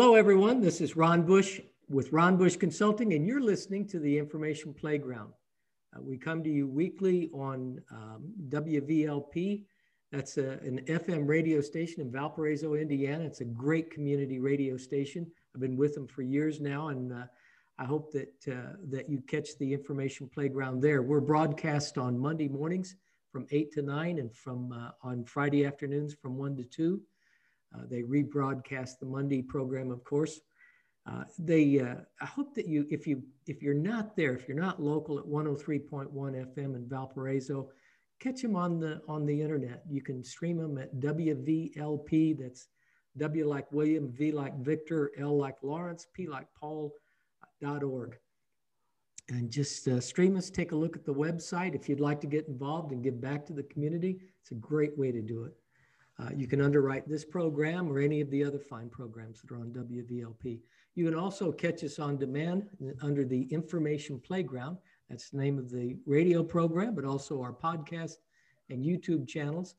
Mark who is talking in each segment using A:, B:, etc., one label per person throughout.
A: Hello, everyone. This is Ron Bush with Ron Bush Consulting, and you're listening to the Information Playground. Uh, we come to you weekly on um, WVLP. That's a, an FM radio station in Valparaiso, Indiana. It's a great community radio station. I've been with them for years now, and uh, I hope that uh, that you catch the Information Playground there. We're broadcast on Monday mornings from eight to nine, and from uh, on Friday afternoons from one to two. Uh, they rebroadcast the Monday program, of course. Uh, they, uh, I hope that you, if you, if you're not there, if you're not local at 103.1 FM in Valparaiso, catch them on the on the internet. You can stream them at WVLP. That's W like William, V like Victor, L like Lawrence, P like Paul. Dot org. And just uh, stream us, take a look at the website. If you'd like to get involved and give back to the community, it's a great way to do it. Uh, you can underwrite this program or any of the other fine programs that are on WVLP. You can also catch us on demand under the Information Playground. That's the name of the radio program, but also our podcast and YouTube channels.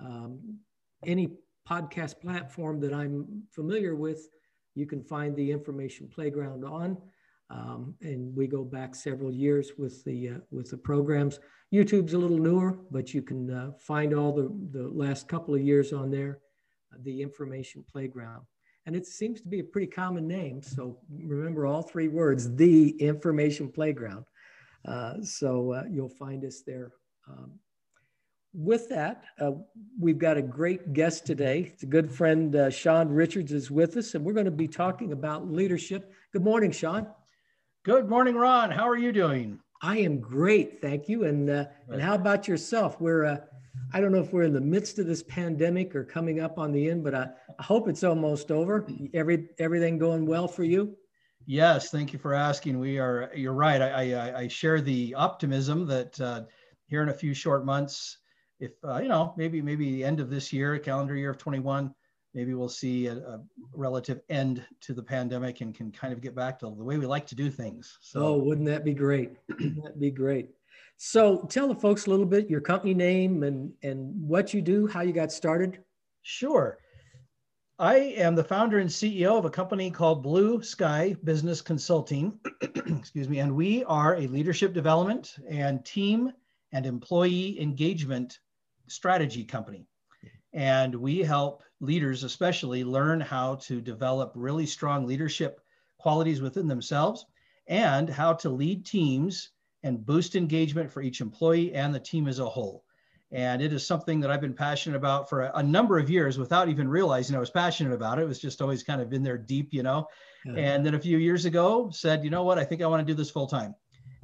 A: Um, any podcast platform that I'm familiar with, you can find the Information Playground on. Um, and we go back several years with the uh, with the programs. YouTube's a little newer, but you can uh, find all the, the last couple of years on there, uh, the information playground. And it seems to be a pretty common name. So remember all three words, the information playground. Uh, so uh, you'll find us there. Um, with that, uh, we've got a great guest today. A good friend, Shawn Richards is with us, and we're going to be talking about leadership. Good morning, Shawn.
B: Good morning, Ron. How are you doing?
A: I am great, thank you. And uh, and how about yourself? We're uh, I don't know if we're in the midst of this pandemic or coming up on the end, but I, I hope it's almost over. Every everything going well for you?
B: Yes, thank you for asking. We are. You're right. I I, I share the optimism that uh, here in a few short months, if uh, you know, maybe maybe the end of this year, calendar year of 21, maybe we'll see a, a, relative end to the pandemic and can kind of get back to the way we like to do things.
A: So, oh, wouldn't that be great? wouldn't that be great? So, tell the folks a little bit your company name and and what you do, how you got started.
B: Sure. I am the founder and CEO of a company called Blue Sky Business Consulting. Excuse me. And we are a leadership development and team and employee engagement strategy company. And we help leaders, especially, learn how to develop really strong leadership qualities within themselves and how to lead teams and boost engagement for each employee and the team as a whole. And it is something that I've been passionate about for a, a number of years without even realizing I was passionate about it. It was just always kind of in there deep, you know. Yeah. And then a few years ago, said, you know what, I think I want to do this full time.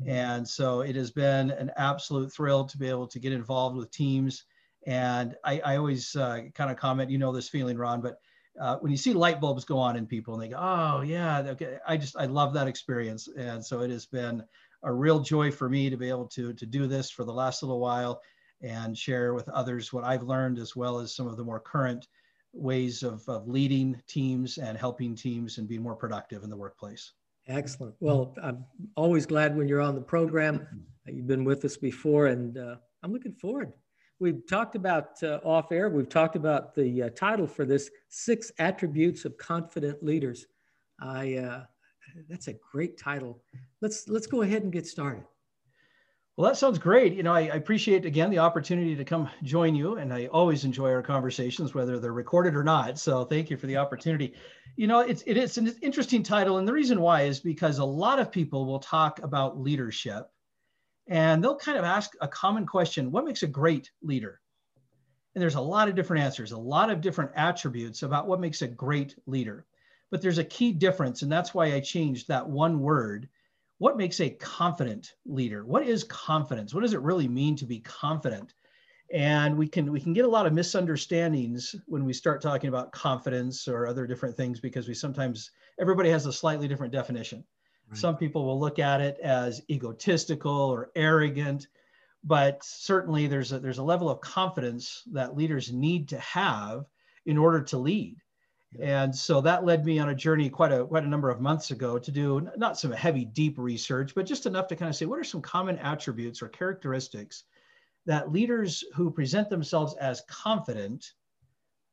B: And so it has been an absolute thrill to be able to get involved with teams and I, I always uh, kind of comment, you know, this feeling, Ron, but uh, when you see light bulbs go on in people and they go, oh, yeah, okay. I just, I love that experience. And so it has been a real joy for me to be able to, to do this for the last little while and share with others what I've learned, as well as some of the more current ways of, of leading teams and helping teams and being more productive in the workplace.
A: Excellent. Well, I'm always glad when you're on the program. You've been with us before, and uh, I'm looking forward we've talked about uh, off air, we've talked about the uh, title for this six attributes of confident leaders. I, uh, that's a great title. Let's, let's go ahead and get started.
B: Well, that sounds great. You know, I, I, appreciate again the opportunity to come join you, and I always enjoy our conversations, whether they're recorded or not. So, thank you for the opportunity. You know, it's it is an interesting title, and the reason why is because a lot of people will talk about leadership, and they'll kind of ask a common question what makes a great leader? And there's a lot of different answers a lot of different attributes about what makes a great leader. But there's a key difference and that's why i changed that one word. What makes a confident leader? What is confidence? What does it really mean to be confident? And we can we can get a lot of misunderstandings when we start talking about confidence or other different things because we sometimes everybody has a slightly different definition some people will look at it as egotistical or arrogant, but certainly there's a, there's a level of confidence that leaders need to have in order to lead. And so that led me on a journey quite a quite a number of months ago to do not some heavy deep research, but just enough to kind of say what are some common attributes or characteristics that leaders who present themselves as confident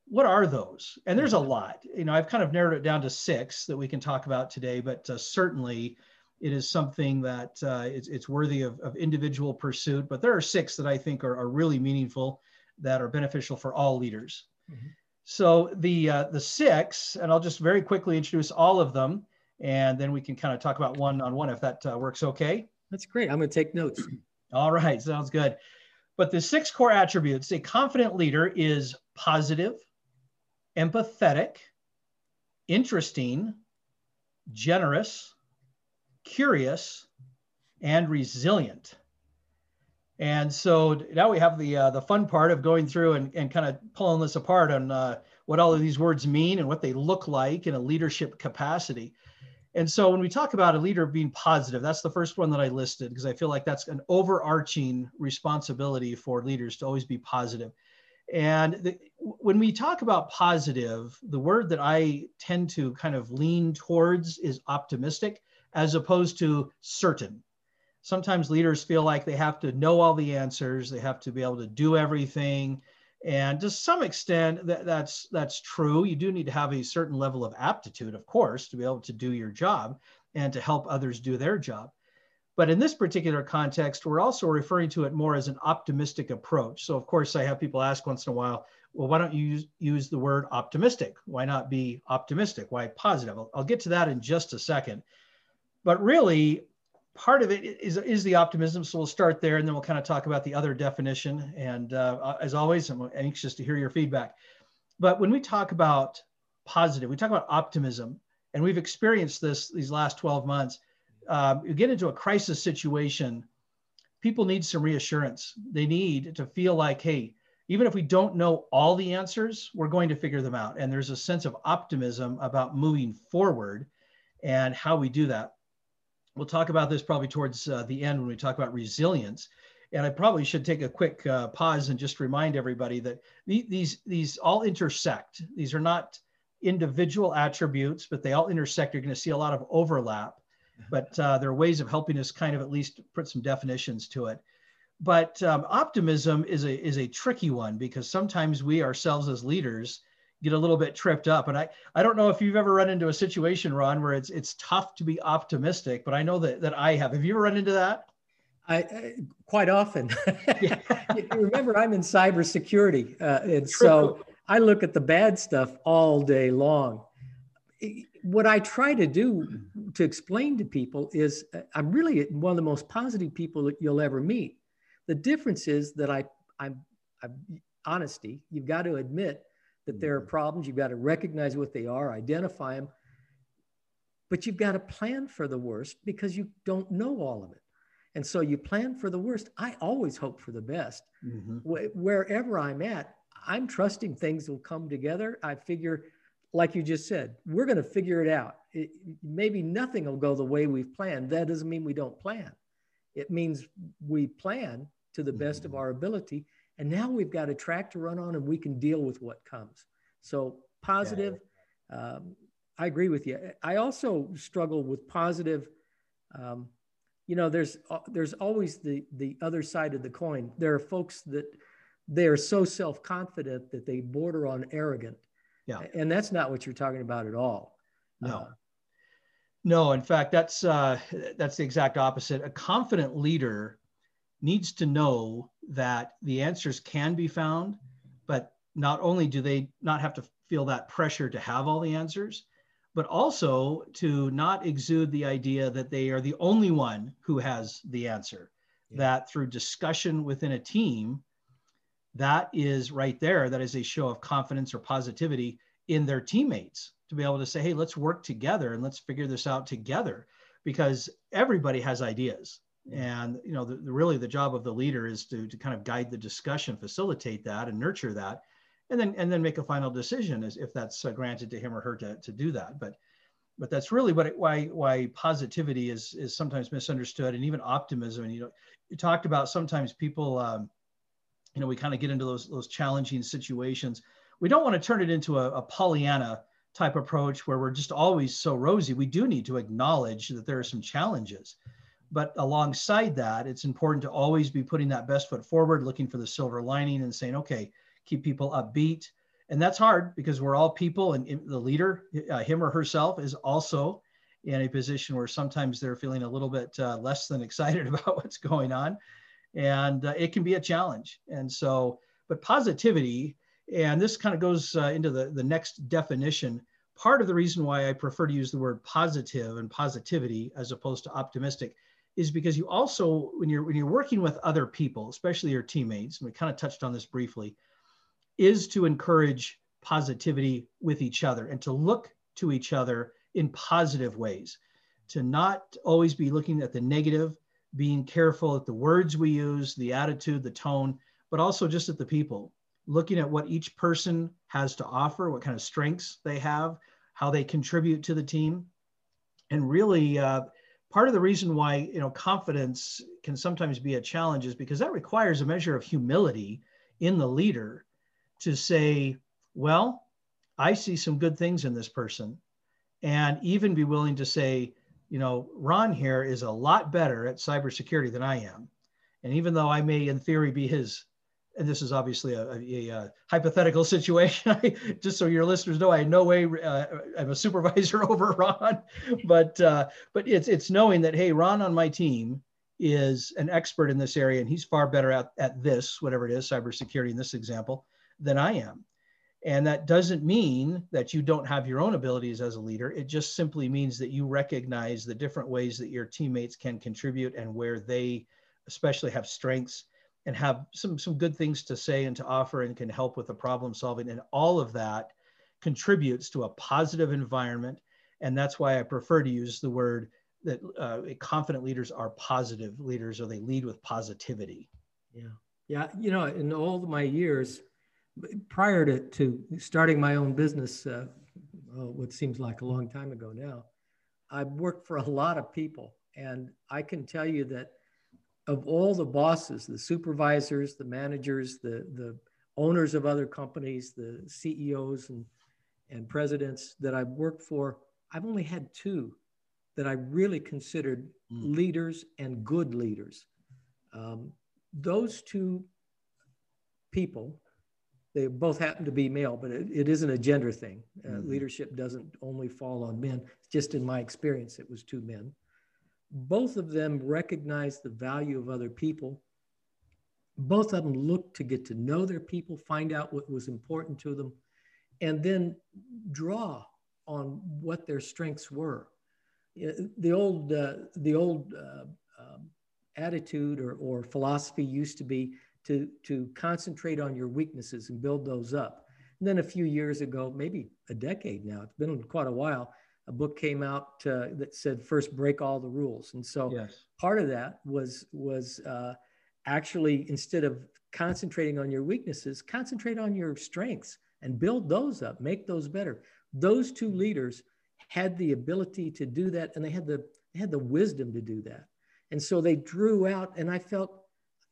B: what are those? And there's a lot. You know, I've kind of narrowed it down to six that we can talk about today, but uh, certainly it is something that uh, it's, it's worthy of, of individual pursuit. But there are six that I think are, are really meaningful that are beneficial for all leaders. Mm-hmm. So the uh, the six, and I'll just very quickly introduce all of them, and then we can kind of talk about one on one if that uh, works okay.
A: That's great. I'm going to take notes.
B: All right, sounds good. But the six core attributes, a confident leader is positive, empathetic, interesting, generous, curious, and resilient. And so now we have the uh, the fun part of going through and, and kind of pulling this apart on uh, what all of these words mean and what they look like in a leadership capacity. And so when we talk about a leader being positive, that's the first one that I listed because I feel like that's an overarching responsibility for leaders to always be positive. And the, when we talk about positive, the word that I tend to kind of lean towards is optimistic as opposed to certain. Sometimes leaders feel like they have to know all the answers, they have to be able to do everything. And to some extent, that, that's that's true. You do need to have a certain level of aptitude, of course, to be able to do your job and to help others do their job. But in this particular context, we're also referring to it more as an optimistic approach. So, of course, I have people ask once in a while, well, why don't you use, use the word optimistic? Why not be optimistic? Why positive? I'll, I'll get to that in just a second. But really, part of it is, is the optimism. So we'll start there and then we'll kind of talk about the other definition. And uh, as always, I'm anxious to hear your feedback. But when we talk about positive, we talk about optimism, and we've experienced this these last 12 months. Uh, you get into a crisis situation, people need some reassurance. They need to feel like, hey, even if we don't know all the answers, we're going to figure them out. And there's a sense of optimism about moving forward and how we do that. We'll talk about this probably towards uh, the end when we talk about resilience. And I probably should take a quick uh, pause and just remind everybody that these, these all intersect. These are not individual attributes, but they all intersect. You're going to see a lot of overlap, but uh, there are ways of helping us kind of at least put some definitions to it. But um, optimism is a, is a tricky one because sometimes we ourselves as leaders get a little bit tripped up. And I, I don't know if you've ever run into a situation, Ron, where it's it's tough to be optimistic, but I know that that I have. Have you ever run into that?
A: I, I quite often. remember, I'm in cybersecurity, uh, and True. so I look at the bad stuff all day long. What I try to do to explain to people is uh, I'm really one of the most positive people that you'll ever meet. The difference is that I, I'm, I'm honesty. You've got to admit that there are mm-hmm. problems. You've got to recognize what they are, identify them, but you've got to plan for the worst because you don't know all of it. And so you plan for the worst. I always hope for the best. Mm-hmm. Wherever I'm at, I'm trusting things will come together. I figure, like you just said, we're going to figure it out. It, maybe nothing will go the way we've planned. That doesn't mean we don't plan. It means we plan to the best mm-hmm. of our ability and now we've got a track to run on and we can deal with what comes. So positive. Yeah. Um, I agree with you. I also struggle with positive. Um, you know, there's uh, there's always the the other side of the coin. There are folks that they are so self confident that they border on arrogant. Yeah, and that's not what you're talking about at all.
B: No, uh, no. In fact, that's uh, that's the exact opposite. A confident leader needs to know that the answers can be found, but not only do they not have to feel that pressure to have all the answers, but also to not exude the idea that they are the only one who has the answer. Yeah. That through discussion within a team, that is right there, that is a show of confidence or positivity in their teammates to be able to say, hey, let's work together and let's figure this out together because everybody has ideas. And you know the, the, really the job of the leader is to, to kind of guide the discussion facilitate that and nurture that and then and then make a final decision as if that's uh, granted to him or her to, to do that. But but that's really what it, why why positivity is is sometimes misunderstood and even optimism. And you know you talked about sometimes people um, you know we kind of get into those those challenging situations we don't want to turn it into a, a pollyanna type approach where we're just always so rosy we do need to acknowledge that there are some challenges but alongside that, it's important to always be putting that best foot forward, looking for the silver lining and saying, okay, keep people upbeat. And that's hard because we're all people, and the leader, uh, him or herself, is also in a position where sometimes they're feeling a little bit uh, less than excited about what's going on. And uh, it can be a challenge. And so, but positivity, and this kind of goes uh, into the, the next definition. Part of the reason why I prefer to use the word positive and positivity as opposed to optimistic is because you also, when you're when you're working with other people, especially your teammates, and we kind of touched on this briefly, is to encourage positivity with each other and to look to each other in positive ways, to not always be looking at the negative, being careful at the words we use, the attitude, the tone, but also just at the people, looking at what each person has to offer, what kind of strengths they have, how they contribute to the team. And really, uh, part of the reason why you know confidence can sometimes be a challenge is because that requires a measure of humility in the leader to say, well, I see some good things in this person and even be willing to say, you know, Ron here is a lot better at cybersecurity than I am. And even though I may, in theory, be his, and this is obviously a, a, a hypothetical situation, just so your listeners know, I in no way uh, I'm a supervisor over Ron, but uh, but it's it's knowing that hey, Ron on my team is an expert in this area, and he's far better at, at this, whatever it is, cybersecurity in this example, than I am. And that doesn't mean that you don't have your own abilities as a leader. It just simply means that you recognize the different ways that your teammates can contribute and where they especially have strengths and have some, some good things to say and to offer and can help with the problem solving. And all of that contributes to a positive environment. And that's why I prefer to use the word that uh, confident leaders are positive leaders or they lead with positivity.
A: Yeah. Yeah. You know, in all my years, prior to, to starting my own business, uh, well, what seems like a long time ago now, I worked for a lot of people. And I can tell you that of all the bosses, the supervisors, the managers, the, the owners of other companies, the CEOs and, and presidents that I've worked for, I've only had two that I really considered mm. leaders and good leaders. Um, those two people they both happen to be male, but it, it isn't a gender thing. Uh, mm-hmm. Leadership doesn't only fall on men. Just in my experience, it was two men. Both of them recognized the value of other people. Both of them looked to get to know their people, find out what was important to them, and then draw on what their strengths were. The old, uh, the old uh, um, attitude or, or philosophy used to be to, to concentrate on your weaknesses and build those up. And then a few years ago, maybe a decade now, it's been quite a while, a book came out uh, that said first break all the rules. And so yes. part of that was, was uh, actually instead of concentrating on your weaknesses, concentrate on your strengths and build those up, make those better. Those two leaders had the ability to do that and they had the, they had the wisdom to do that. And so they drew out, and I felt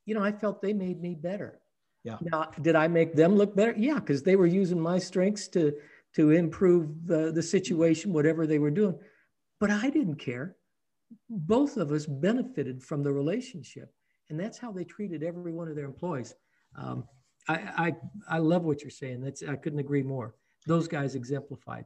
A: you know, I felt they made me better.
B: Yeah.
A: Now, did I make them look better? Yeah, because they were using my strengths to to improve the, the situation, whatever they were doing. But I didn't care. Both of us benefited from the relationship, and that's how they treated every one of their employees. Um, I, I I love what you're saying. That's I couldn't agree more. Those guys exemplified.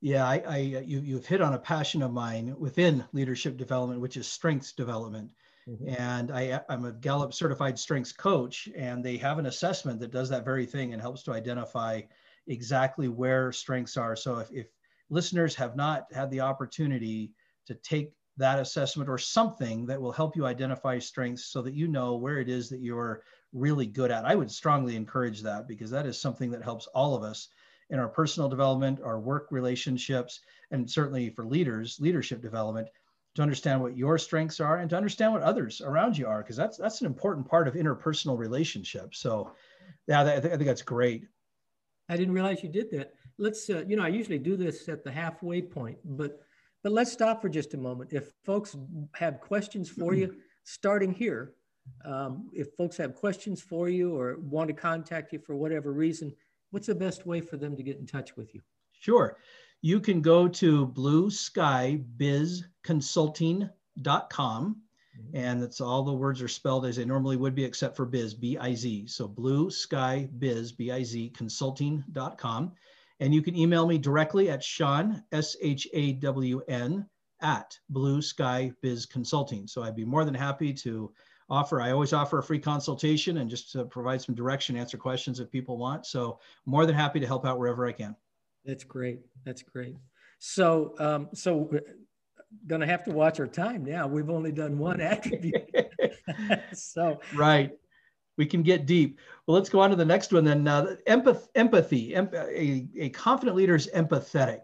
B: Yeah, I, I you you've hit on a passion of mine within leadership development, which is strengths development. Mm-hmm. And I, I'm a Gallup certified strengths coach, and they have an assessment that does that very thing and helps to identify exactly where strengths are. So if, if listeners have not had the opportunity to take that assessment or something that will help you identify strengths so that you know where it is that you're really good at, I would strongly encourage that because that is something that helps all of us in our personal development, our work relationships, and certainly for leaders, leadership development to understand what your strengths are and to understand what others around you are because that's that's an important part of interpersonal relationships. So yeah i think, I think that's great.
A: I didn't realize you did that. Let's uh, you know i usually do this at the halfway point but but let's stop for just a moment. If folks have questions for you starting here um, if folks have questions for you or want to contact you for whatever reason what's the best way for them to get in touch with you?
B: Sure you can go to blueskybizconsulting.com Mm-hmm. And it's all the words are spelled as they normally would be, except for biz, B I Z. So blue sky biz, B I Z consulting.com. And you can email me directly at Shawn, S H A W N, at Blue Sky Biz Consulting. So I'd be more than happy to offer. I always offer a free consultation and just to provide some direction, answer questions if people want. So more than happy to help out wherever I can.
A: That's great. That's great. So, um, so going to have to watch our time now. We've only done one attribute. so,
B: right. We can get deep. Well, let's go on to the next one then. Uh, empath- empathy. Em- a, a confident leader is empathetic.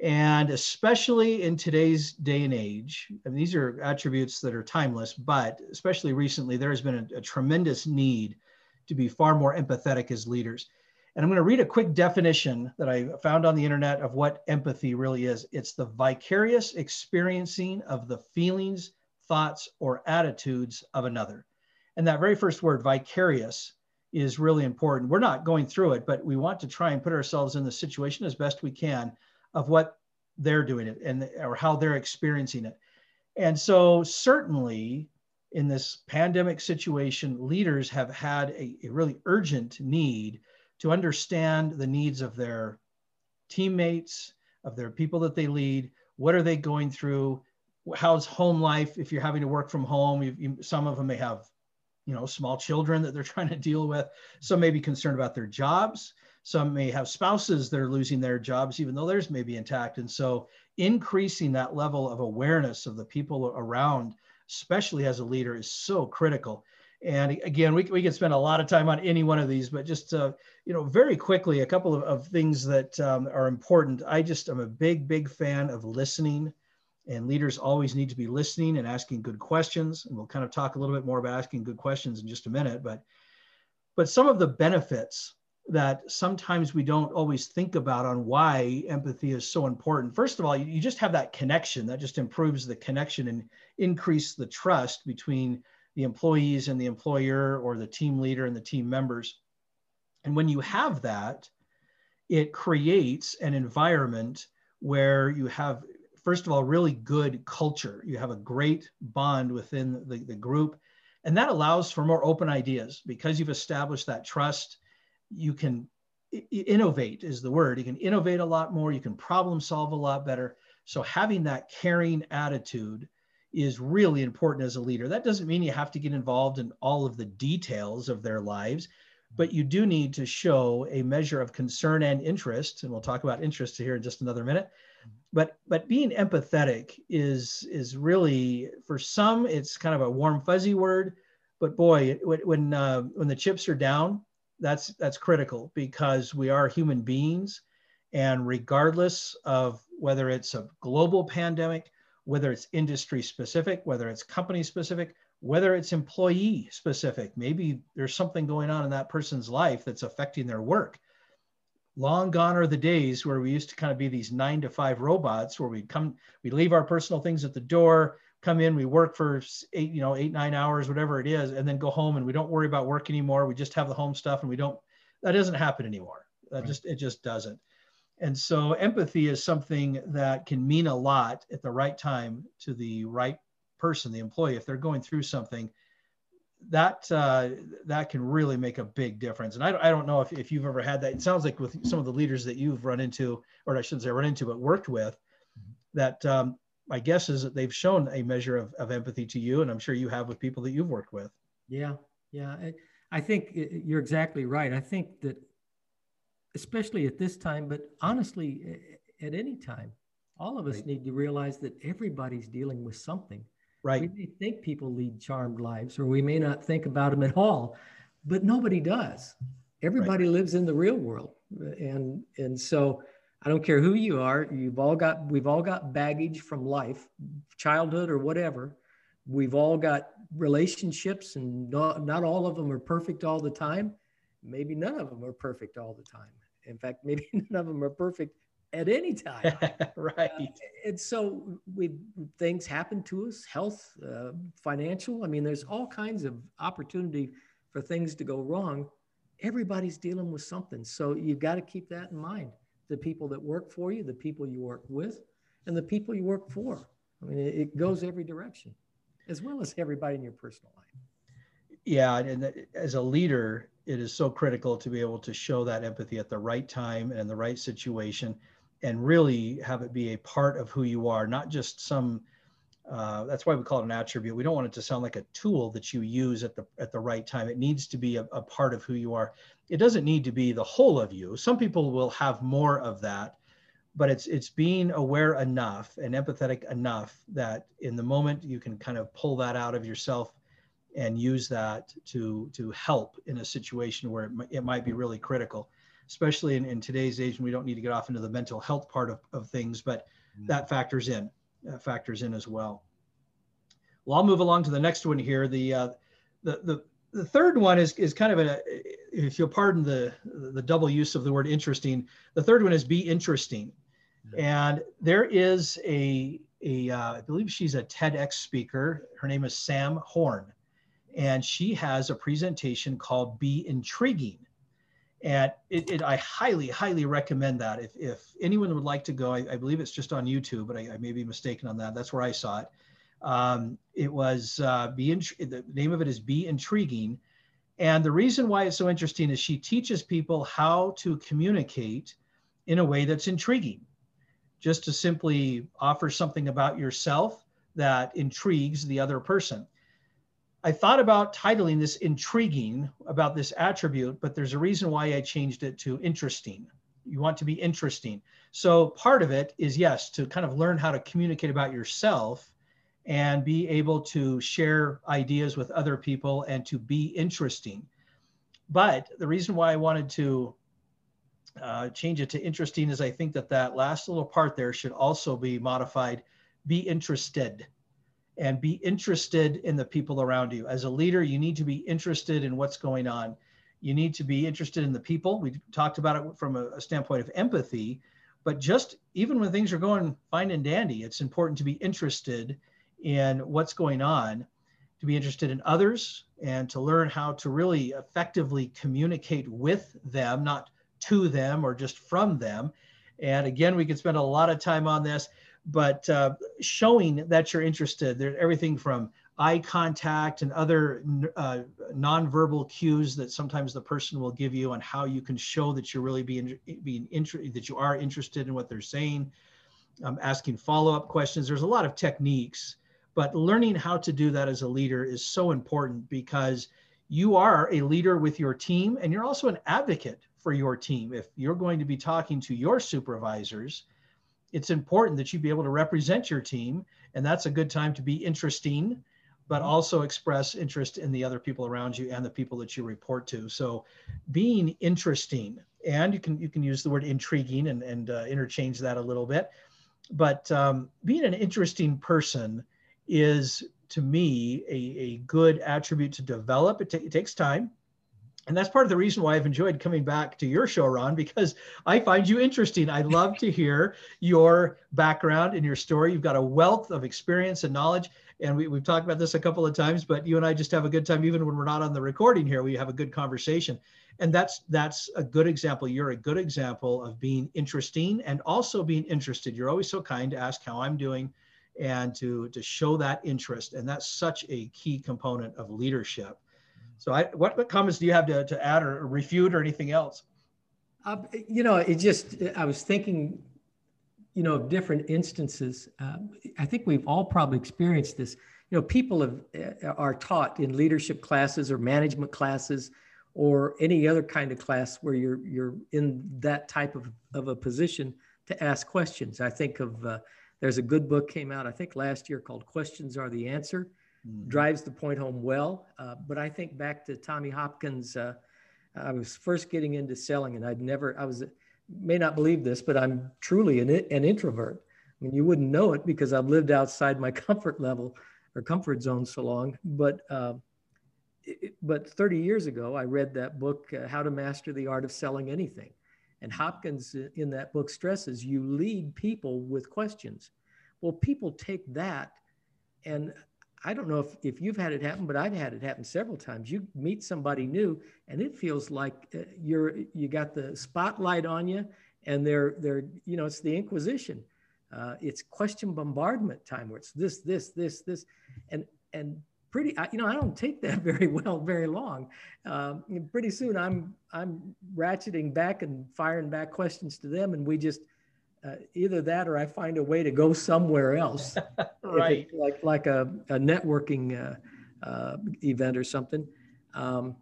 B: And especially in today's day and age, and these are attributes that are timeless, but especially recently, there has been a, a tremendous need to be far more empathetic as leaders. And I'm going to read a quick definition that I found on the internet of what empathy really is it's the vicarious experiencing of the feelings, thoughts, or attitudes of another. And that very first word, vicarious, is really important. We're not going through it, but we want to try and put ourselves in the situation as best we can of what they're doing it and or how they're experiencing it. And so certainly in this pandemic situation, leaders have had a, a really urgent need to understand the needs of their teammates, of their people that they lead. What are they going through? How's home life? If you're having to work from home, you, some of them may have, you know, small children that they're trying to deal with. Some may be concerned about their jobs. Some may have spouses that are losing their jobs, even though theirs may be intact. And so, increasing that level of awareness of the people around, especially as a leader, is so critical. And again, we, we could spend a lot of time on any one of these, but just, uh, you know, very quickly, a couple of, of things that um, are important. I just am a big, big fan of listening and leaders always need to be listening and asking good questions. And we'll kind of talk a little bit more about asking good questions in just a minute, but, but some of the benefits that sometimes we don't always think about on why empathy is so important. First of all, you just have that connection that just improves the connection and increase the trust between the employees and the employer or the team leader and the team members. And when you have that, it creates an environment where you have, first of all, really good culture. You have a great bond within the, the group. And that allows for more open ideas because you've established that trust. You can innovate, is the word. You can innovate a lot more. You can problem solve a lot better. So having that caring attitude is really important as a leader. That doesn't mean you have to get involved in all of the details of their lives, but you do need to show a measure of concern and interest. And we'll talk about interest here in just another minute. But but being empathetic is is really for some it's kind of a warm fuzzy word, but boy when uh, when the chips are down, that's that's critical because we are human beings, and regardless of whether it's a global pandemic whether it's industry specific, whether it's company specific, whether it's employee specific. Maybe there's something going on in that person's life that's affecting their work. Long gone are the days where we used to kind of be these nine to five robots where we come, we leave our personal things at the door, come in, we work for eight, you know, eight, nine hours, whatever it is, and then go home and we don't worry about work anymore. We just have the home stuff and we don't, that doesn't happen anymore. That right. just, it just doesn't. And so empathy is something that can mean a lot at the right time to the right person, the employee. If they're going through something, that uh, that can really make a big difference. And I, I don't know if, if you've ever had that. It sounds like with some of the leaders that you've run into, or I shouldn't say run into, but worked with, that um, my guess is that they've shown a measure of, of empathy to you, and I'm sure you have with people that you've worked with.
A: Yeah, yeah. I, I think you're exactly right. I think that especially at this time, but honestly, at any time. All of us right. need to realize that everybody's dealing with something.
B: Right.
A: We may think people lead charmed lives, or we may not think about them at all, but nobody does. Everybody right. lives in the real world, and and so I don't care who you are. You've all got we've all got baggage from life, childhood or whatever. We've all got relationships, and not, not all of them are perfect all the time. Maybe none of them are perfect all the time. In fact, maybe none of them are perfect at any time.
B: right. Uh,
A: and so we things happen to us, health, uh, financial. I mean, there's all kinds of opportunity for things to go wrong. Everybody's dealing with something. So you've got to keep that in mind. The people that work for you, the people you work with, and the people you work for. I mean, it, it goes every direction. as well as everybody in your personal life.
B: Yeah, and as a leader, it is so critical to be able to show that empathy at the right time and in the right situation, and really have it be a part of who you are, not just some. Uh, that's why we call it an attribute. We don't want it to sound like a tool that you use at the at the right time. It needs to be a, a part of who you are. It doesn't need to be the whole of you. Some people will have more of that, but it's it's being aware enough and empathetic enough that in the moment you can kind of pull that out of yourself and use that to to help in a situation where it, might, it might be really critical especially in, in today's age and we don't need to get off into the mental health part of, of things but mm-hmm. that factors in uh, factors in as well well i'll move along to the next one here the uh, the, the the third one is is kind of a if you'll pardon the the double use of the word interesting the third one is be interesting mm-hmm. and there is a a uh, I believe she's a TEDx speaker. Her name is Sam Horn and she has a presentation called Be Intriguing. And it, it I highly, highly recommend that. If, if anyone would like to go, I, I believe it's just on YouTube, but I, I, may be mistaken on that. That's where I saw it. Um, it was uh, Be Intri- the name of it is Be Intriguing. And the reason why it's so interesting is she teaches people how to communicate in a way that's intriguing. Just to simply offer something about yourself that intrigues the other person. I thought about titling this intriguing about this attribute, but there's a reason why I changed it to interesting. You want to be interesting. So part of it is yes, to kind of learn how to communicate about yourself and be able to share ideas with other people and to be interesting. But the reason why I wanted to uh, change it to interesting is I think that that last little part there should also be modified, be interested and be interested in the people around you. As a leader, you need to be interested in what's going on. You need to be interested in the people. We talked about it from a, standpoint of empathy, but just even when things are going fine and dandy, it's important to be interested in what's going on, to be interested in others, and to learn how to really effectively communicate with them, not to them or just from them. And again, we could spend a lot of time on this but uh, showing that you're interested. There's everything from eye contact and other uh, nonverbal cues that sometimes the person will give you on how you can show that you're really being being interested, that you are interested in what they're saying. Um, asking follow-up questions. There's a lot of techniques, but learning how to do that as a leader is so important because you are a leader with your team and you're also an advocate for your team. If you're going to be talking to your supervisors it's important that you be able to represent your team and that's a good time to be interesting but mm-hmm. also express interest in the other people around you and the people that you report to so being interesting and you can you can use the word intriguing and, and uh, interchange that a little bit but um, being an interesting person is to me a, a good attribute to develop it, t- it takes time and that's part of the reason why I've enjoyed coming back to your show, Ron, because I find you interesting. I love to hear your background and your story. You've got a wealth of experience and knowledge. And we, we've talked about this a couple of times, but you and I just have a good time, even when we're not on the recording here, we have a good conversation. And that's that's a good example. You're a good example of being interesting and also being interested. You're always so kind to ask how I'm doing and to, to show that interest. And that's such a key component of leadership. So, I, what, comments do you have to, to add or refute or anything else?
A: Uh, you know, it just, I was thinking, you know, of different instances. Uh, I think we've all probably experienced this. You know, people have, uh, are taught in leadership classes or management classes or any other kind of class where you're, you're in that type of, of a position to ask questions. I think of, uh, there's a good book came out, I think last year called Questions Are the Answer mm-hmm. drives the point home well. Uh, but I think back to Tommy Hopkins. Uh, I was first getting into selling, and I'd never. I was may not believe this, but I'm truly an, an introvert. I mean, you wouldn't know it because I've lived outside my comfort level or comfort zone so long. But uh, but 30 years ago, I read that book, uh, How to Master the Art of Selling Anything. And Hopkins uh, in that book stresses you lead people with questions. Well, people take that and I don't know if, if you've had it happen, but I've had it happen several times. You meet somebody new and it feels like uh, you're, you got the spotlight on you and they're, they're, you know, it's the Inquisition. Uh, it's question bombardment time where it's this, this, this, this. And and pretty, you know, I don't take that very well, very long. Um, pretty soon, I'm I'm ratcheting back and firing back questions to them, and we just uh, either that or I find a way to go somewhere else,
B: right?
A: Like like a, a networking uh, uh, event or something. Um,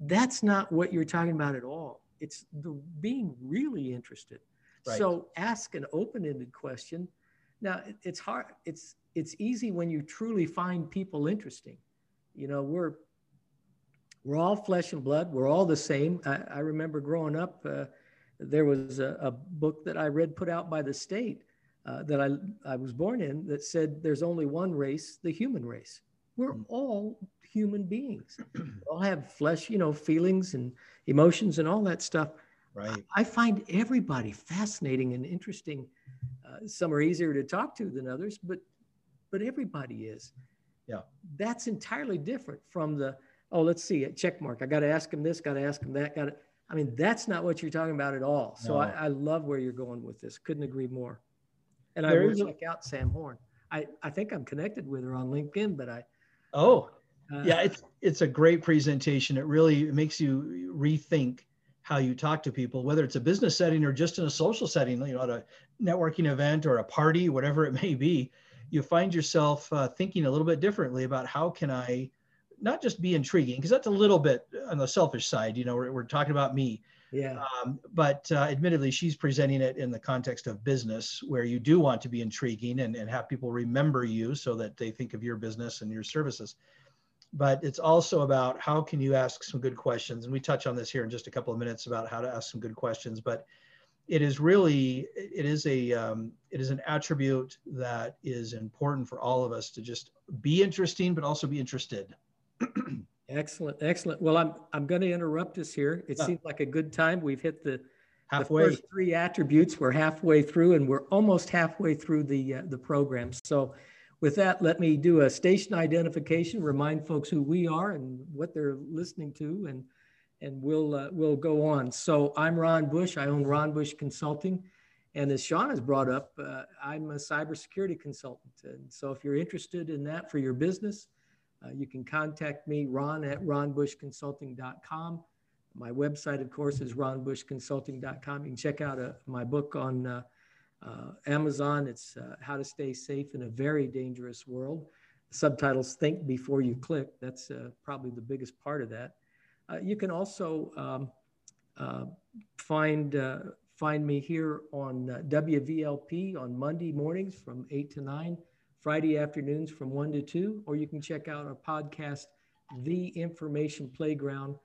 A: that's not what you're talking about at all. It's the being really interested. Right. So ask an open-ended question. Now it's hard. It's it's easy when you truly find people interesting. You know, we're we're all flesh and blood. We're all the same. I, I remember growing up, uh, there was a, a, book that I read put out by the state uh, that I, I was born in that said there's only one race, the human race. We're mm. all human beings. we all have flesh, you know, feelings and emotions and all that stuff.
B: Right.
A: I find everybody fascinating and interesting. Uh, some are easier to talk to than others, but but everybody is.
B: Yeah.
A: That's entirely different from the, oh, let's see, a check mark. I got to ask him this, got to ask him that, got to, I mean, that's not what you're talking about at all. So no. I, I, love where you're going with this. Couldn't agree more. And there I will check out Sam Horn. I, I think I'm connected with her on LinkedIn, but I.
B: Oh, uh, yeah, it's, it's a great presentation. It really makes you rethink how you talk to people, whether it's a business setting or just in a social setting, you know, at a networking event or a party, whatever it may be you find yourself uh, thinking a little bit differently about how can I not just be intriguing, because that's a little bit on the selfish side, you know, we're, we're talking about me.
A: Yeah.
B: Um, but uh, admittedly, she's presenting it in the context of business where you do want to be intriguing and, and have people remember you so that they think of your business and your services. But it's also about how can you ask some good questions. And we touch on this here in just a couple of minutes about how to ask some good questions. But it is really it is a um, it is an attribute that is important for all of us to just be interesting but also be interested
A: excellent excellent well i'm i'm going to interrupt us here it yeah. seems like a good time we've hit the
B: halfway
A: the first three attributes we're halfway through and we're almost halfway through the uh, the program so with that let me do a station identification remind folks who we are and what they're listening to and and we'll uh, we'll go on. So I'm Ron Bush. I own Ron Bush Consulting, and as Shawn has brought up, uh, I'm a cybersecurity consultant. And so if you're interested in that for your business, uh, you can contact me, Ron at ronbushconsulting.com. My website, of course, is ronbushconsulting.com. You can check out uh, my book on uh, uh, Amazon. It's How to Stay Safe in a Very Dangerous World. The subtitles Think Before You Click. That's probably the biggest part of that. Uh, you can also um, uh, find uh, find me here on uh, WVLP on Monday mornings from 8 to 9, Friday afternoons from 1 to 2, or you can check out our podcast, The Information Playground,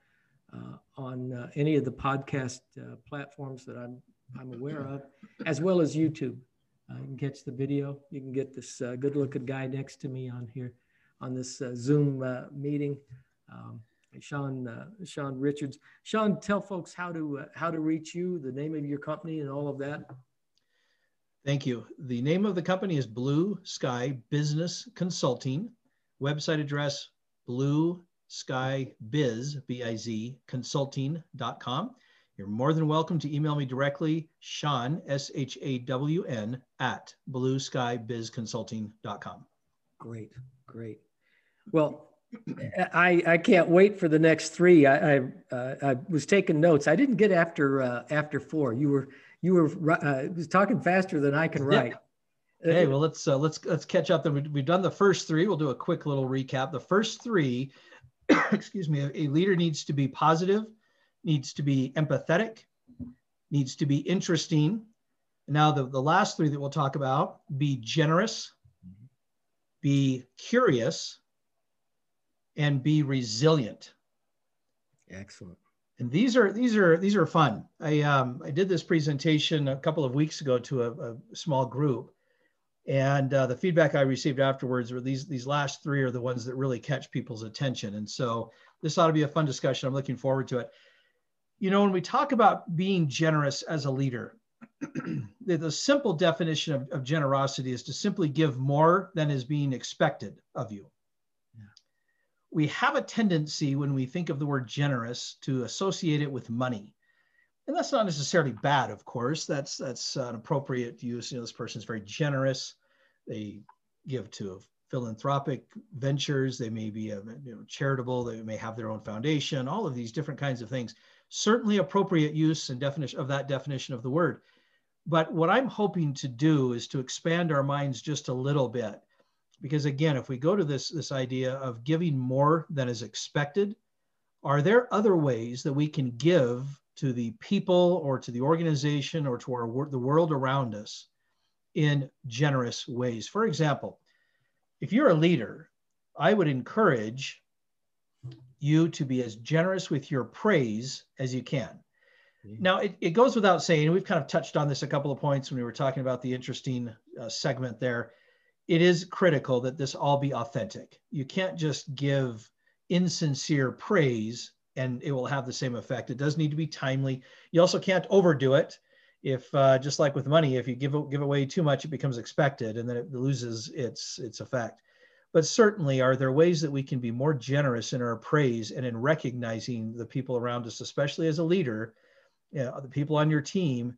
A: uh, on uh, any of the podcast platforms that I'm, I'm aware of, as well as YouTube. you can catch the video. You can get this good looking guy next to me on here on this Zoom meeting. Um, Shawn uh, Shawn Richards. Shawn, tell folks how to uh, how to reach you, the name of your company, and all of that.
B: Thank you. The name of the company is Blue Sky Business Consulting. Website address Blue Sky Biz B I Z Consulting.com. You're more than welcome to email me directly, Shawn, S H A W N at Blue Sky Biz Consulting.com.
A: Great, great. Well, I, I can't wait for the next three. I I, uh, I was taking notes. I didn't get after uh, after four. You were you were uh, talking faster than I can write.
B: Yeah. Hey, well let's uh, let's let's catch up. Then we, we've done the first three. We'll do a quick little recap. The first three, excuse me, a leader needs to be positive, needs to be empathetic, needs to be interesting. Now the the last three that we'll talk about: be generous, be curious and be resilient.
A: Excellent.
B: And these are these are these are fun. I um, I did this presentation a couple of weeks ago to a, a small group, and uh, the feedback I received afterwards were these these last three are the ones that really catch people's attention. And so this ought to be a fun discussion. I'm looking forward to it. You know, when we talk about being generous as a leader, the, the, simple definition of, of generosity is to simply give more than is being expected of you we have a tendency when we think of the word generous to associate it with money. And that's not necessarily bad, of course. That's that's an appropriate use. You know, this person's very generous. They give to philanthropic ventures, they may be uh, you know, charitable, they may have their own foundation, all of these different kinds of things. Certainly appropriate use and definition of that definition of the word. But what I'm hoping to do is to expand our minds just a little bit. Because again, if we go to this, this idea of giving more than is expected, are there other ways that we can give to the people or to the organization or to our, the world around us in generous ways? For example, if you're a leader, I would encourage you to be as generous with your praise as you can. Now, it, it goes without saying, we've kind of touched on this a couple of points when we were talking about the interesting uh, segment there. It is critical that this all be authentic. You can't just give insincere praise and it will have the same effect. It does need to be timely. You also can't overdo it. If uh, just like with money, if you give give away too much, it becomes expected and then it loses its its effect. But certainly, are there ways that we can be more generous in our praise and in recognizing the people around us, especially as a leader, you know, the people on your team?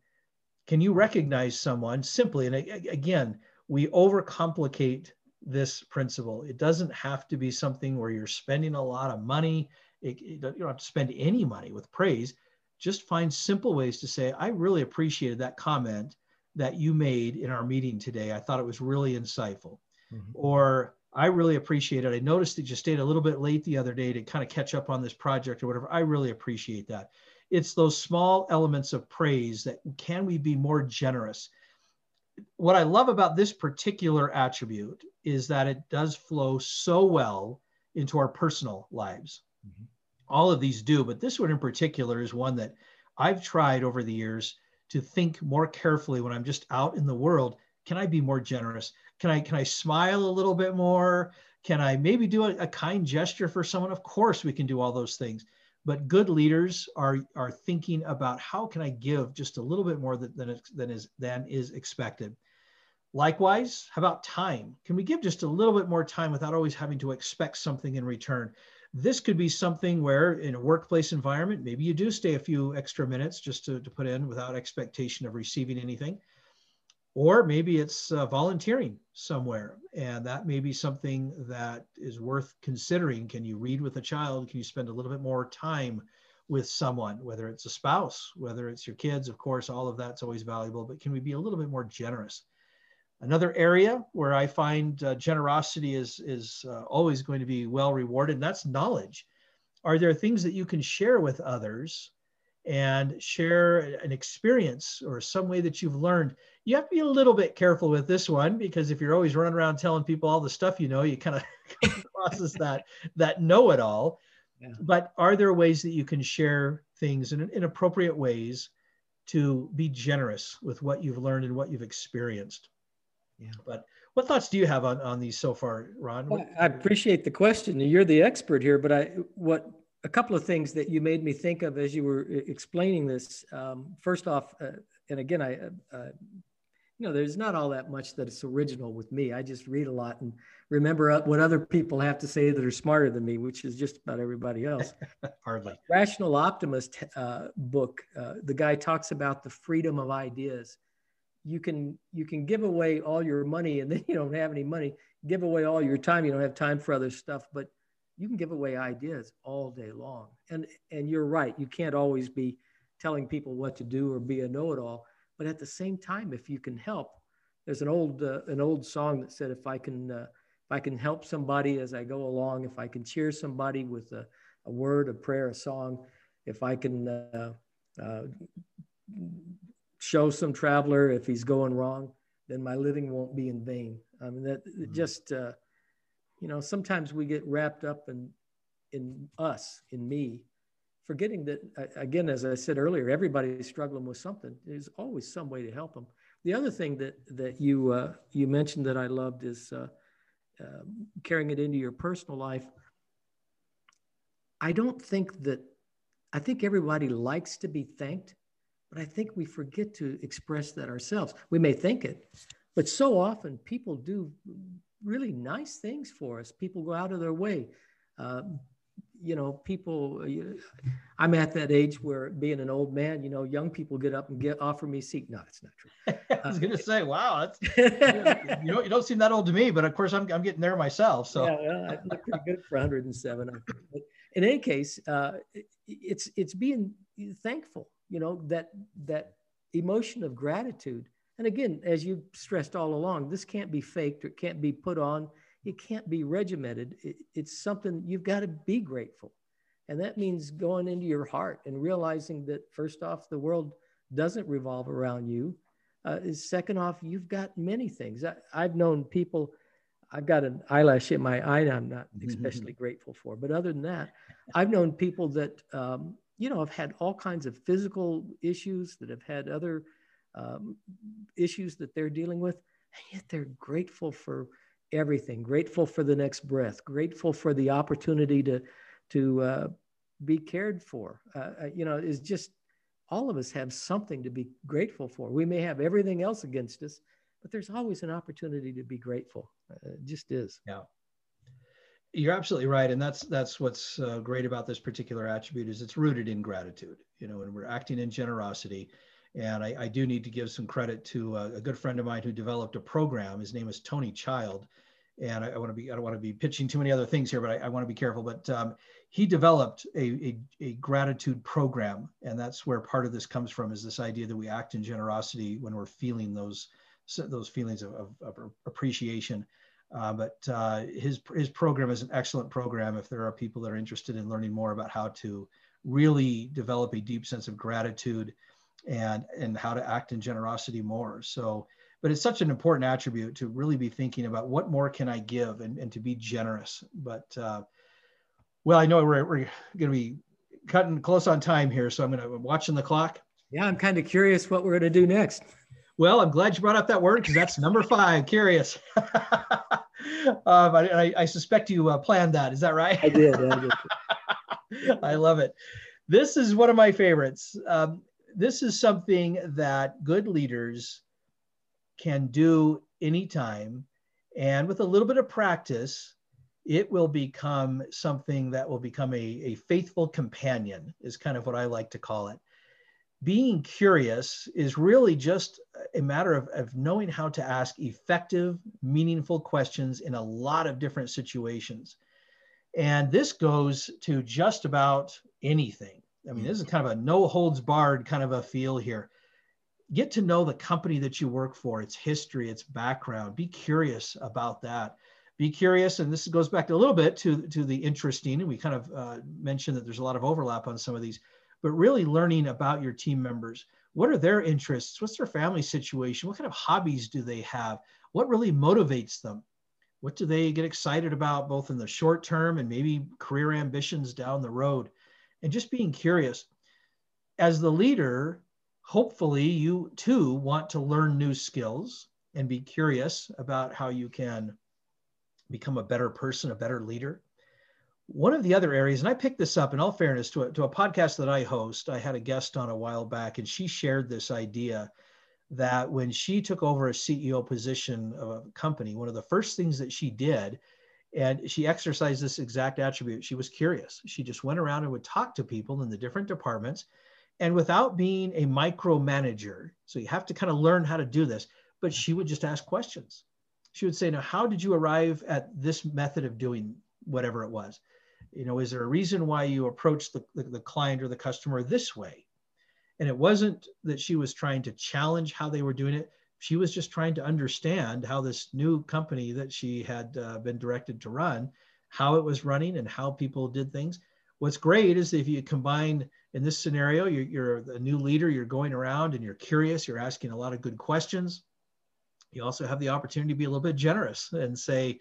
B: Can you recognize someone simply? And again, we overcomplicate this principle. It doesn't have to be something where you're spending a lot of money. It, it, you don't have to spend any money with praise. Just find simple ways to say, I really appreciated that comment that you made in our meeting today. I thought it was really insightful. Mm-hmm. Or I really appreciate it. I noticed that you stayed a little bit late the other day to kind of catch up on this project or whatever. I really appreciate that. It's those small elements of praise that can we be more generous? What I love about this particular attribute is that it does flow so well into our personal lives. Mm-hmm. All of these do, but this one in particular is one that I've tried over the years to think more carefully when I'm just out in the world. Can I be more generous? Can I can I smile a little bit more? Can I maybe do a, a kind gesture for someone? Of course, we can do all those things but good leaders are are thinking about how can I give just a little bit more than, than, than is than is expected. Likewise, how about time? Can we give just a little bit more time without always having to expect something in return? This could be something where in a workplace environment, maybe you do stay a few extra minutes just to, to put in without expectation of receiving anything or maybe it's uh, volunteering somewhere and that may be something that is worth considering. Can you read with a child? Can you spend a little bit more time with someone whether it's a spouse whether it's your kids? Of course all of that's always valuable but can we be a little bit more generous? Another area where i find uh, generosity is is uh, always going to be well rewarded and that's knowledge. Are there things that you can share with others and share an experience or some way that you've learned. You have to be a little bit careful with this one because if you're always running around telling people all the stuff you know, you kind of crosses that that know-it-all. Yeah. But are there ways that you can share things in, in appropriate ways to be generous with what you've learned and what you've experienced? Yeah. But what thoughts do you have on, on these so far, Ron?
A: Well, I appreciate the question. You're the expert here, but I what a couple of things that you made me think of as you were explaining this. Um, first off, uh, and again, I, uh, uh, you know, there's not all that much that is original with me. I just read a lot and remember what other people have to say that are smarter than me, which is just about everybody else.
B: Hardly.
A: Rational Optimist uh, book. Uh, the guy talks about the freedom of ideas. You can you can give away all your money and then you don't have any money. Give away all your time. You don't have time for other stuff, but you can give away ideas all day long. And and you're right, you can't always be telling people what to do or be a know-it-all. But at the same time, if you can help, there's an old uh, an old song that said, if I can uh, if I can help somebody as I go along, if I can cheer somebody with a, a word, a prayer, a song, if I can uh, uh show some traveler if he's going wrong, then my living won't be in vain. I mean that mm-hmm. just uh, you know, sometimes we get wrapped up in in us, in me, forgetting that again, as I said earlier, everybody's struggling with something. There's always some way to help them. The other thing that that you uh, you mentioned that I loved is uh, uh, carrying it into your personal life. I don't think that I think everybody likes to be thanked, but I think we forget to express that ourselves. We may think it, but so often people do really nice things for us. People go out of their way. Uh, you know, people, I'm at that age where being an old man, you know, young people get up and get offer me a seat. No, it's not true.
B: I was going to say, wow, that's, you, don't, you don't seem that old to me, but of course I'm, I'm getting there myself. So
A: yeah, well, I look pretty good for 107. I think. But in any case, uh, it's, it's being thankful, you know, that, that emotion of gratitude. And again, as you stressed all along, this can't be faked or it can't be put on it can't be regimented. It, it's something you've got to be grateful. And that means going into your heart and realizing that, first off, the world doesn't revolve around you. Uh, is second off, you've got many things. I, have known people, I've got an eyelash in my eye I'm not especially grateful for. But other than that, I've known people that, um, you know, have had all kinds of physical issues, that have had other um, issues that they're dealing with, and yet they're grateful for everything, grateful for the next breath, grateful for the opportunity to, to uh, be cared for. Uh, uh, you know, is just all of us have something to be grateful for. We may have everything else against us, but there's always an opportunity to be grateful. Uh, it just is.
B: Yeah. You're absolutely right, and that's that's what's uh, great about this particular attribute is it's rooted in gratitude. You know, and we're acting in generosity, and I, I do need to give some credit to a, a, good friend of mine who developed a program. His name is Tony Child, and I, I want to be I don't want to be pitching too many other things here, but I, I want to be careful. But um, he developed a, a, a gratitude program, and that's where part of this comes from is this idea that we act in generosity when we're feeling those those feelings of, of, of appreciation. Uh, but uh, his his program is an excellent program. If there are people that are interested in learning more about how to really develop a deep sense of gratitude and and how to act in generosity more, so but it's such an important attribute to really be thinking about what more can I give and, and to be generous. But uh, well, I know we're, we're going to be cutting close on time here, so I'm going to watching the clock.
A: Yeah, I'm kind of curious what we're going to do next.
B: Well, I'm glad you brought up that word because that's number five. Curious. um, I, I, suspect you uh, planned that. Is that right?
A: I did. I, did.
B: I love it. This is one of my favorites. Um, this is something that good leaders can do anytime. And with a little bit of practice, it will become something that will become a, a faithful companion, is kind of what I like to call it. Being curious is really just a matter of, of knowing how to ask effective, meaningful questions in a lot of different situations. And this goes to just about anything. I mean, this is kind of a no holds barred kind of a feel here get to know the company that you work for, its history, its background. Be curious about that. Be curious, and this goes back a little bit to, to the interesting, and we kind of uh, mentioned that there's a lot of overlap on some of these, but really learning about your team members. What are their interests? What's their family situation? What kind of hobbies do they have? What really motivates them? What do they get excited about, both in the short term and maybe career ambitions down the road? And just being curious. As the leader, hopefully you too want to learn new skills and be curious about how you can become a better person, a better leader. One of the other areas, and I picked this up in all fairness to a, to a podcast that I host, I had a guest on a while back, and she shared this idea that when she took over a CEO position of a company, one of the first things that she did, and she exercised this exact attribute, she was curious. She just went around and would talk to people in the different departments and without being a micromanager. So you have to kind of learn how to do this. But she would just ask questions. She would say, Now, how did you arrive at this method of doing whatever it was? You know, is there a reason why you approached the, the, the client or the customer this way? And it wasn't that she was trying to challenge how they were doing it. She was just trying to understand how this new company that she had uh, been directed to run, how it was running and how people did things. What's great is if you combine in this scenario, you're, you're a new leader, you're going around and you're curious, you're asking a lot of good questions. You also have the opportunity to be a little bit generous and say,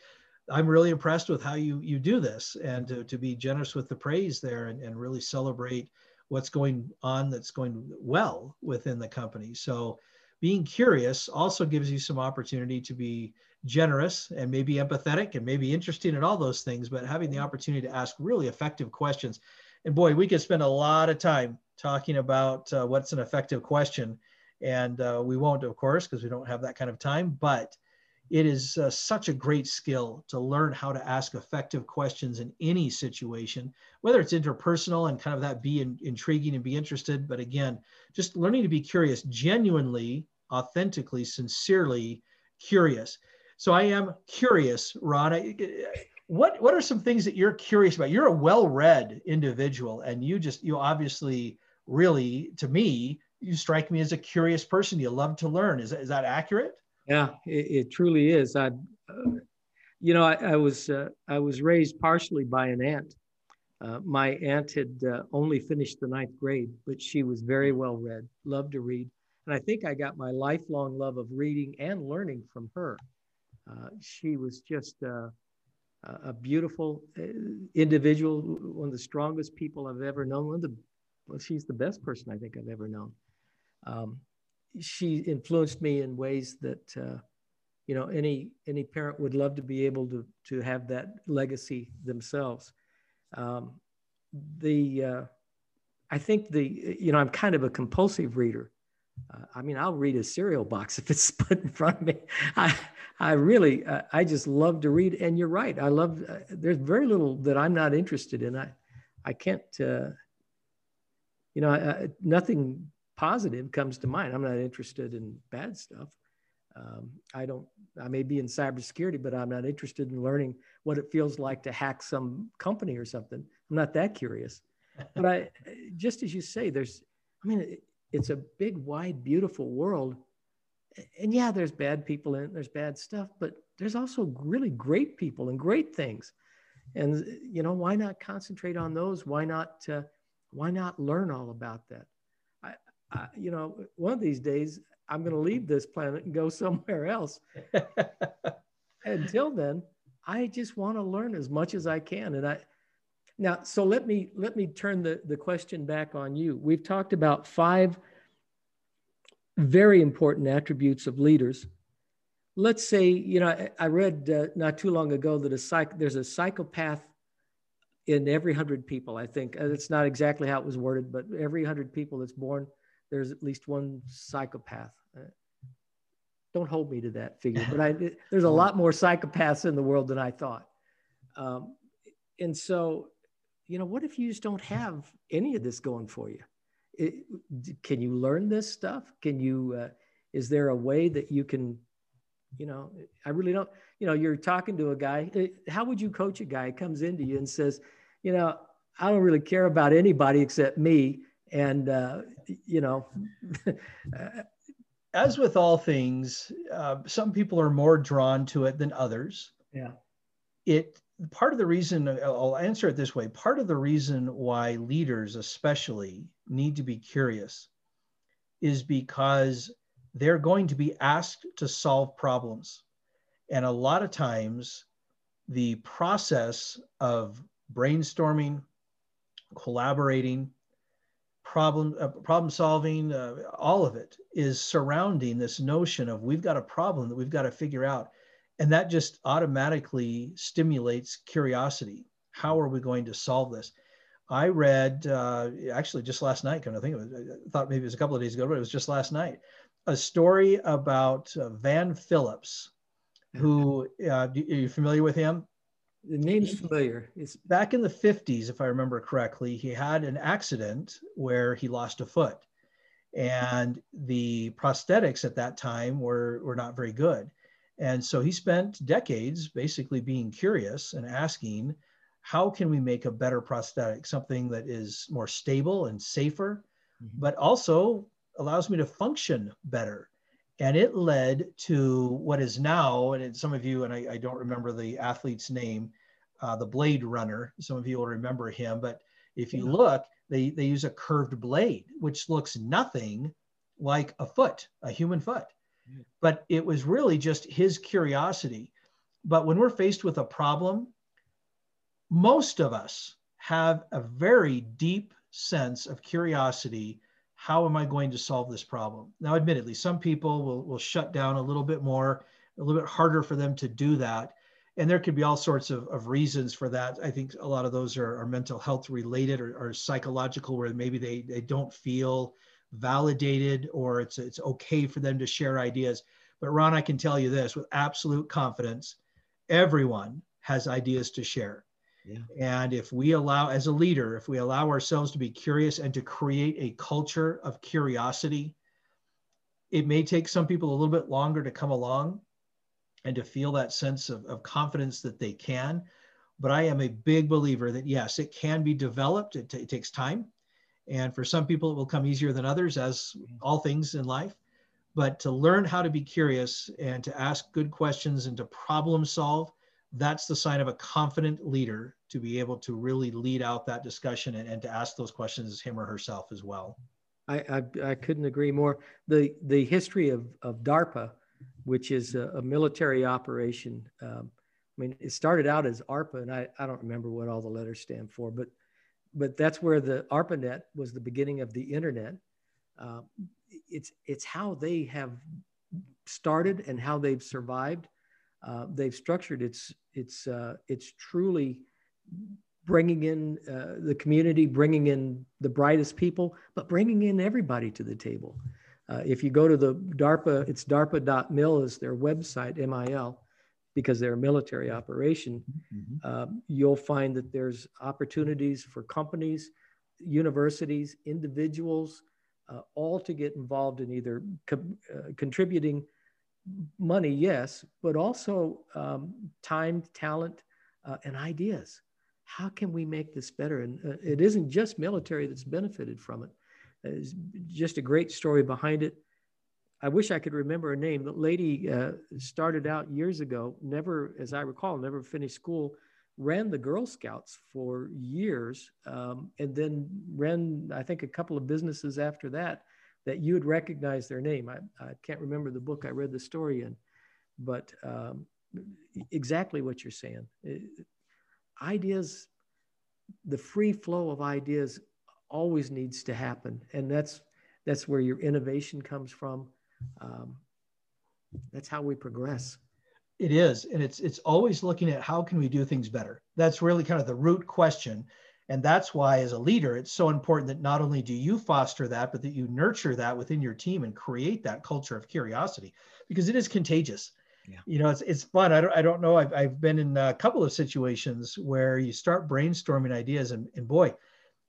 B: I'm really impressed with how you, you do this and to, to be generous with the praise there and, and really celebrate what's going on that's going well within the company. So being curious also gives you some opportunity to be generous and maybe empathetic and maybe interesting in all those things, but having the opportunity to ask really effective questions and boy, we could spend a lot of time talking about uh, what's an effective question. And uh, we won't, of course, because we don't have that kind of time. But it is uh, such a great skill to learn how to ask effective questions in any situation, whether it's interpersonal and kind of that be in, intriguing and be interested. But again, just learning to be curious, genuinely, authentically, sincerely curious. So I am curious, Ron. What what are some things that you're curious about? You're a well-read individual, and you just you obviously really, to me, you strike me as a curious person. You love to learn. Is is that accurate?
A: Yeah, it, it truly is. I, uh, you know, I, I was uh, I was raised partially by an aunt. Uh, my aunt had uh, only finished the ninth grade, but she was very well read, loved to read, and I think I got my lifelong love of reading and learning from her. Uh, she was just uh, a beautiful individual, one of the strongest people I've ever known. One of the, well, she's the best person I think I've ever known. Um, she influenced me in ways that uh, you know any any parent would love to be able to to have that legacy themselves. Um, the uh, I think the you know I'm kind of a compulsive reader. Uh, I mean I'll read a cereal box if it's put in front of me. I I really uh, I just love to read, and you're right. I love. Uh, there's very little that I'm not interested in. I I can't. Uh, you know, nothing positive comes to mind. I'm not interested in bad stuff. Um, I don't, I may be in cybersecurity, but I'm not interested in learning what it feels like to hack some company or something. I'm not that curious. but I, just as you say, there's, I mean, it's a big, wide, beautiful world. And yeah, there's bad people in it, there's bad stuff, but there's also really great people and great things. And, you know, why not concentrate on those? Why not, uh, why not learn all about that? I, you know, one of these days I'm going to leave this planet and go somewhere else. Until then, I just want to learn as much as I can. And I now, so let me let me turn the, the question back on you. We've talked about five very important attributes of leaders. Let's say, you know, I, read uh, not too long ago that a psych, there's a psychopath in every hundred people. I think it's not exactly how it was worded, but every hundred people that's born there's at least one psychopath. Uh, don't hold me to that figure, but I, there's a lot more psychopaths in the world than I thought. Um, and so, you know, what if you just don't have any of this going for you? It, can you learn this stuff? Can you, uh, is there a way that you can, you know, I really don't, you know, you're talking to a guy. Uh, how would you coach a guy who comes into you and says, you know, I don't really care about anybody except me and uh, you know
B: as with all things uh, some people are more drawn to it than others
A: yeah
B: it part of the reason i'll answer it this way. Part of the reason why leaders especially need to be curious is because they're going to be asked to solve problems. And a lot of times the process of brainstorming collaborating problem uh, problem solving uh, all of it is surrounding this notion of we've got a problem that we've got to figure out and that just automatically stimulates curiosity how are we going to solve this i read uh, actually just last night kind of think it was, i thought maybe it was a couple of days ago but it was just last night a story about uh, van phillips who uh, are you familiar with him
A: the name's familiar. It's
B: back in the 50s, if I remember correctly, he had an accident where he lost a foot. And the prosthetics at that time were, were not very good. And so he spent decades basically being curious and asking, how can we make a better prosthetic, something that is more stable and safer, mm-hmm. but also allows me to function better? And it led to what is now, and some of you, and I, I don't remember the athlete's name, uh, the Blade Runner. Some of you will remember him, but if you look, they, they use a curved blade, which looks nothing like a foot, a human foot. But it was really just his curiosity. But when we're faced with a problem, most of us have a very deep sense of curiosity how am I going to solve this problem? Now, admittedly, some people will, will shut down a little bit more, a little bit harder for them to do that. And there could be all sorts of, of reasons for that. I think a lot of those are, are mental health related or, or psychological, where maybe they, they don't feel validated or it's, it's okay for them to share ideas. But Ron, I can tell you this with absolute confidence everyone has ideas to share. Yeah. And if we allow, as a leader, if we allow ourselves to be curious and to create a culture of curiosity, it may take some people a little bit longer to come along and to feel that sense of, of confidence that they can. But I am a big believer that yes, it can be developed. It, t- it takes time. And for some people, it will come easier than others, as all things in life. But to learn how to be curious and to ask good questions and to problem solve, that's the sign of a confident leader to be able to really lead out that discussion and, and to ask those questions him or herself as well.
A: I, I, I couldn't agree more. The, the history of, of DARPA, which is a, a military operation, um, I mean, it started out as ARPA, and I, I don't remember what all the letters stand for, but but that's where the ARPANET was the beginning of the internet. Uh, it's it's how they have started and how they've survived. Uh, they've structured it's it's uh, it's truly bringing in uh, the community, bringing in the brightest people, but bringing in everybody to the table. Uh, if you go to the DARPA, it's DARPA.mil is their website, MIL because they're a military operation, mm-hmm. uh, you'll find that there's opportunities for companies, universities, individuals, uh, all to get involved in either co- uh, contributing money, yes, but also um, time, talent, uh, and ideas. How can we make this better? And uh, it isn't just military that's benefited from it. It's just a great story behind it. I wish I could remember her name. The lady uh, started out years ago, never, as I recall, never finished school, ran the Girl Scouts for years, um, and then ran, I think, a couple of businesses after that that you would recognize their name. I, I can't remember the book I read the story in, but um, exactly what you're saying. It, ideas, the free flow of ideas always needs to happen. And that's, that's where your innovation comes from um, that's how we progress.
B: It is, and it's it's always looking at how can we do things better. That's really kind of the root question, and that's why as a leader, it's so important that not only do you foster that, but that you nurture that within your team and create that culture of curiosity, because it is contagious. Yeah. You know, it's it's fun. I don't I don't know. I've I've been in a couple of situations where you start brainstorming ideas, and and boy,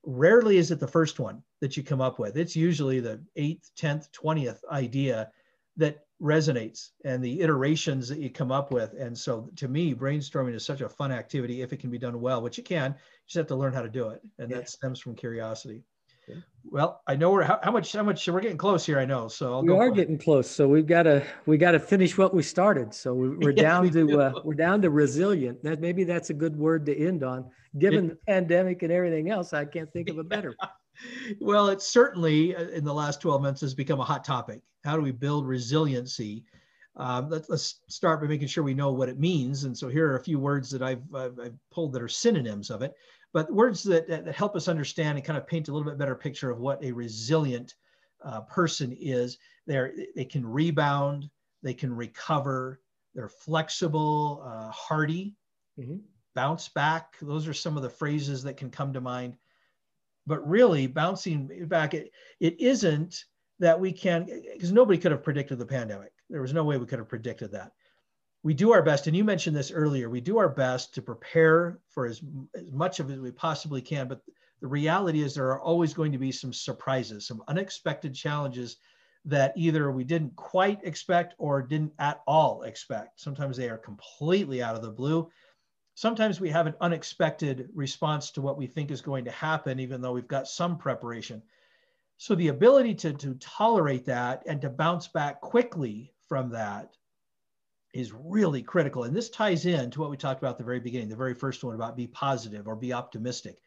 B: rarely is it the first one that you come up with. It's usually the eighth, 10th, 20th idea that resonates and the iterations that you come up with. And so to me, brainstorming is such a fun activity if it can be done well, which you can, you just have to learn how to do it. And yeah. that stems from curiosity. Yeah. Well, I know we're how, how, much how much we're getting close here. I know, so I'll
A: we are getting close. So we've got to we got to finish what we started. So we, are down to uh, we're down to resilient. That maybe that's a good word to end on. Given the pandemic and everything else, I can't think of a better.
B: well, it certainly uh, in the last 12 months has become a hot topic. How do we build resiliency? Um, let, us start by making sure we know what it means. And so here are a few words that I've, I've, I've pulled that are synonyms of it, but words that, that, help us understand and kind of paint a little bit better picture of what a resilient uh, person is. They're, they can rebound, they can recover, they're flexible, uh, hardy, mm-hmm. bounce back. Those are some of the phrases that can come to mind but really bouncing back, it, it isn't that we can, because nobody could have predicted the pandemic. There was no way we could have predicted that. We do our best, and you mentioned this earlier, we do our best to prepare for as, as much of it as we possibly can. But the reality is there are always going to be some surprises, some unexpected challenges that either we didn't quite expect or didn't at all expect. Sometimes they are completely out of the blue sometimes we have an unexpected response to what we think is going to happen, even though we've got some preparation. So the ability to, to tolerate that and to bounce back quickly from that is really critical. And this ties in to what we talked about at the very beginning, the very first one about be positive or be optimistic.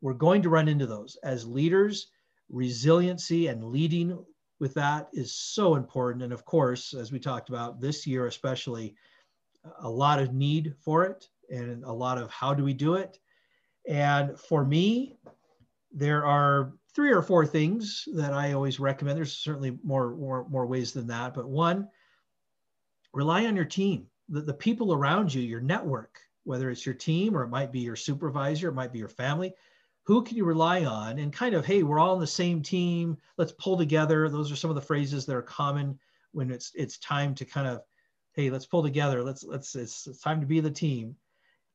B: We're going to run into those as leaders. Resiliency and leading with that is so important. And of course, as we talked about this year, especially, a lot of need for it and a lot of how do we do it. And for me, there are three or four things that I always recommend. There's certainly more, more, more ways than that. But one, rely on your team, the, the people around you, your network, whether it's your team or it might be your supervisor, it might be your family. Who can you rely on? And kind of, hey, we're all on the same team. Let's pull together. Those are some of the phrases that are common when it's it's time to kind of hey let's pull together let's let's it's, it's time to be the team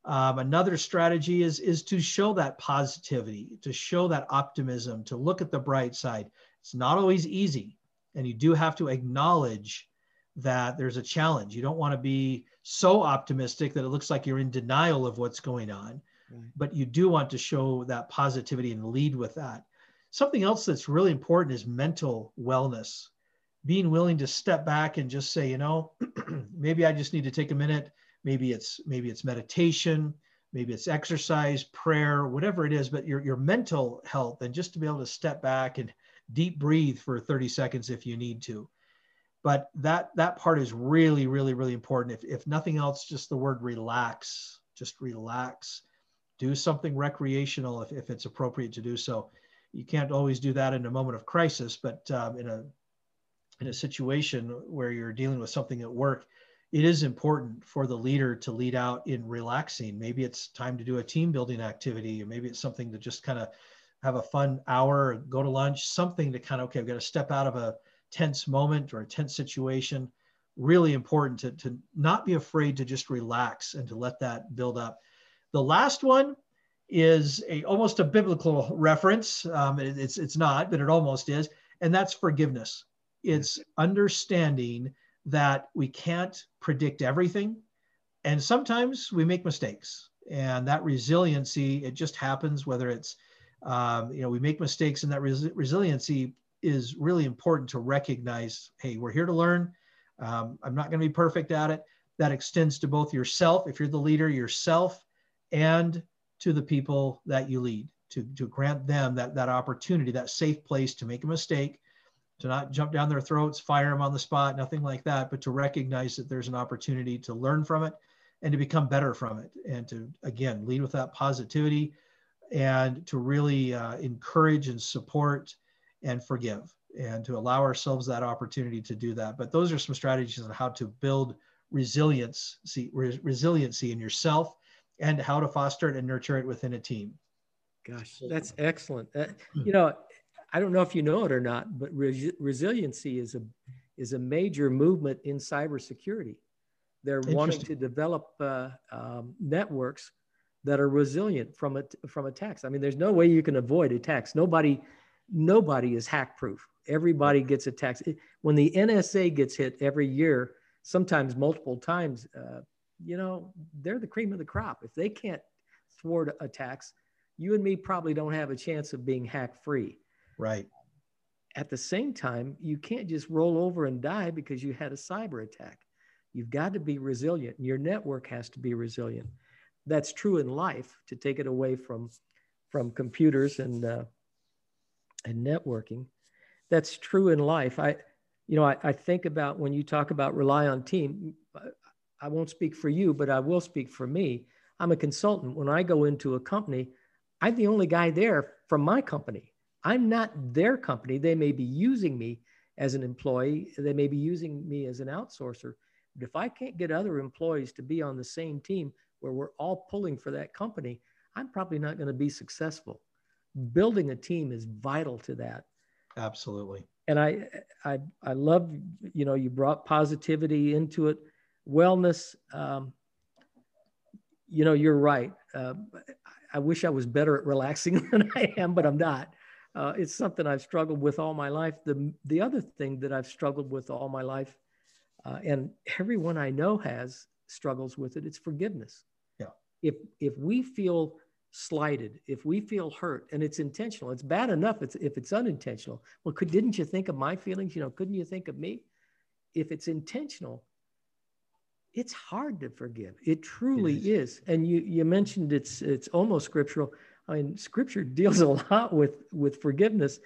B: um, another strategy is is to show that positivity to show that optimism to look at the bright side it's not always easy and you do have to acknowledge that there's a challenge you don't want to be so optimistic that it looks like you're in denial of what's going on right. but you do want to show that positivity and lead with that something else that's really important is mental wellness being willing to step back and just say, you know, maybe I just need to take a minute. Maybe it's maybe it's meditation, maybe it's exercise, prayer, whatever it is, but your, your mental health and just to be able to step back and deep breathe for 30 seconds if you need to. But that that part is really, really, really important. If, if nothing else, just the word relax, just relax. Do something recreational if, if it's appropriate to do so. You can't always do that in a moment of crisis, but um, in a in a situation where you're dealing with something at work, it is important for the leader to lead out in relaxing. Maybe it's time to do a team building activity, or maybe it's something to just kind of have a fun hour, go to lunch, something to kind of, okay, I've got to step out of a tense moment or a tense situation. Really important to, to not be afraid to just relax and to let that build up. The last one is a almost a biblical reference. Um, it, it's it's not, but it almost is, and that's forgiveness it's understanding that we can't predict everything and sometimes we make mistakes and that resiliency it just happens whether it's um, you know we make mistakes and that res- resiliency is really important to recognize hey we're here to learn um, i'm not going to be perfect at it that extends to both yourself if you're the leader yourself and to the people that you lead to, to grant them that, that opportunity that safe place to make a mistake to not jump down their throats, fire them on the spot, nothing like that, but to recognize that there's an opportunity to learn from it and to become better from it. And to, again, lead with that positivity and to really uh, encourage and support and forgive and to allow ourselves that opportunity to do that. But those are some strategies on how to build resilience, see, resiliency in yourself and how to foster it and nurture it within a team.
A: Gosh, that's excellent. Uh, you know, I don't know if you know it or not, but res- resiliency is a is a major movement in cybersecurity. They're wanting to develop uh, um, networks that are resilient from it from attacks. I mean, there's no way you can avoid attacks. Nobody nobody is hack proof. Everybody gets attacked. When the NSA gets hit every year, sometimes multiple times, uh, you know, they're the cream of the crop. If they can't thwart attacks, you and me probably don't have a chance of being hack free.
B: Right.
A: At the same time, you can't just roll over and die because you had a cyber attack. You've got to be resilient. Your network has to be resilient. That's true in life. To take it away from from computers and uh, and networking, that's true in life. I, you know, I, I think about when you talk about rely on team. I won't speak for you, but I will speak for me. I'm a consultant. When I go into a company, I'm the only guy there from my company. I'm not their company. They may be using me as an employee, they may be using me as an outsourcer. But if I can't get other employees to be on the same team where we're all pulling for that company, I'm probably not going to be successful. Building a team is vital to that.
B: Absolutely.
A: And I, I, I love, you know, you brought positivity into it, wellness. Um, you know, you're right. Uh, I wish I was better at relaxing than I am, but I'm not uh, it's something I've struggled with all my life. The, the other thing that I've struggled with all my life, uh, and everyone I know has struggles with it, it's forgiveness.
B: Yeah.
A: If, if we feel slighted, if we feel hurt and it's intentional, it's bad enough it's, if it's unintentional. Well, could, didn't you think of my feelings? You know, couldn't you think of me? If it's intentional, it's hard to forgive. It truly it is. is. And you, you mentioned it's, it's almost scriptural. I mean, scripture deals a lot with, with forgiveness.